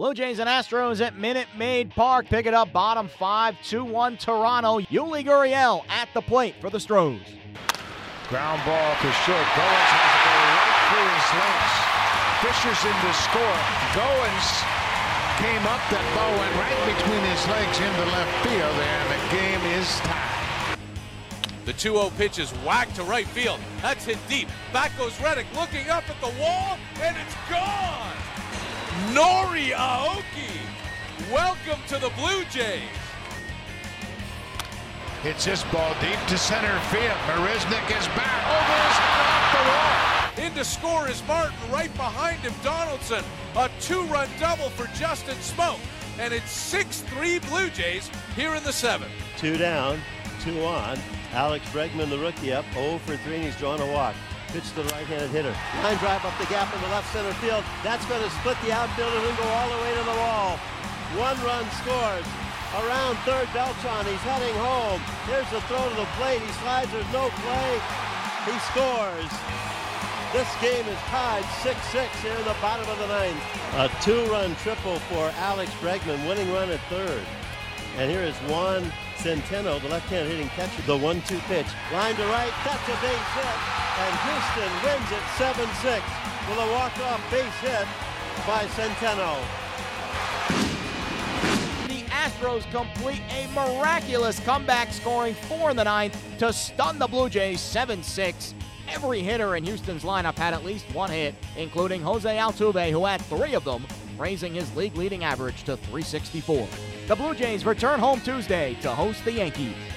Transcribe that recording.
Blue Jays and Astros at Minute Maid Park. Pick it up, bottom five, 2 1 Toronto. Yuli Gurriel at the plate for the Stros. Ground ball to short. Goins has to go right through his legs. Fisher's in to score. Goins came up. That ball went right between his legs into left field, and the game is tied. The 2 0 pitch is whacked to right field. That's hit deep. Back goes Reddick looking up at the wall, and it's gone. Nori Aoki, welcome to the Blue Jays. Hits this ball deep to center field. Marisnick is back over his head off the wall. In to score is Martin. Right behind him, Donaldson. A two-run double for Justin Smoak. And it's 6-3 Blue Jays here in the seventh. Two down, two on. Alex Bregman, the rookie, up 0 for 3, and he's drawn a walk. Pitch to the right-handed hitter. Line drive up the gap in the left center field. That's going to split the outfield and go all the way to the wall. One run scores. Around third, Beltran. He's heading home. Here's the throw to the plate. He slides. There's no play. He scores. This game is tied 6-6 here in the bottom of the ninth. A two-run triple for Alex Bregman, winning run at third. And here is Juan Centeno, the left-hand hitting catcher. The one-two pitch. Line to right. That's a base hit. And Houston wins it 7-6 with a walk-off base hit by Centeno. The Astros complete a miraculous comeback, scoring four in the ninth to stun the Blue Jays 7 6. Every hitter in Houston's lineup had at least one hit, including Jose Altuve, who had three of them, raising his league leading average to 364. The Blue Jays return home Tuesday to host the Yankees.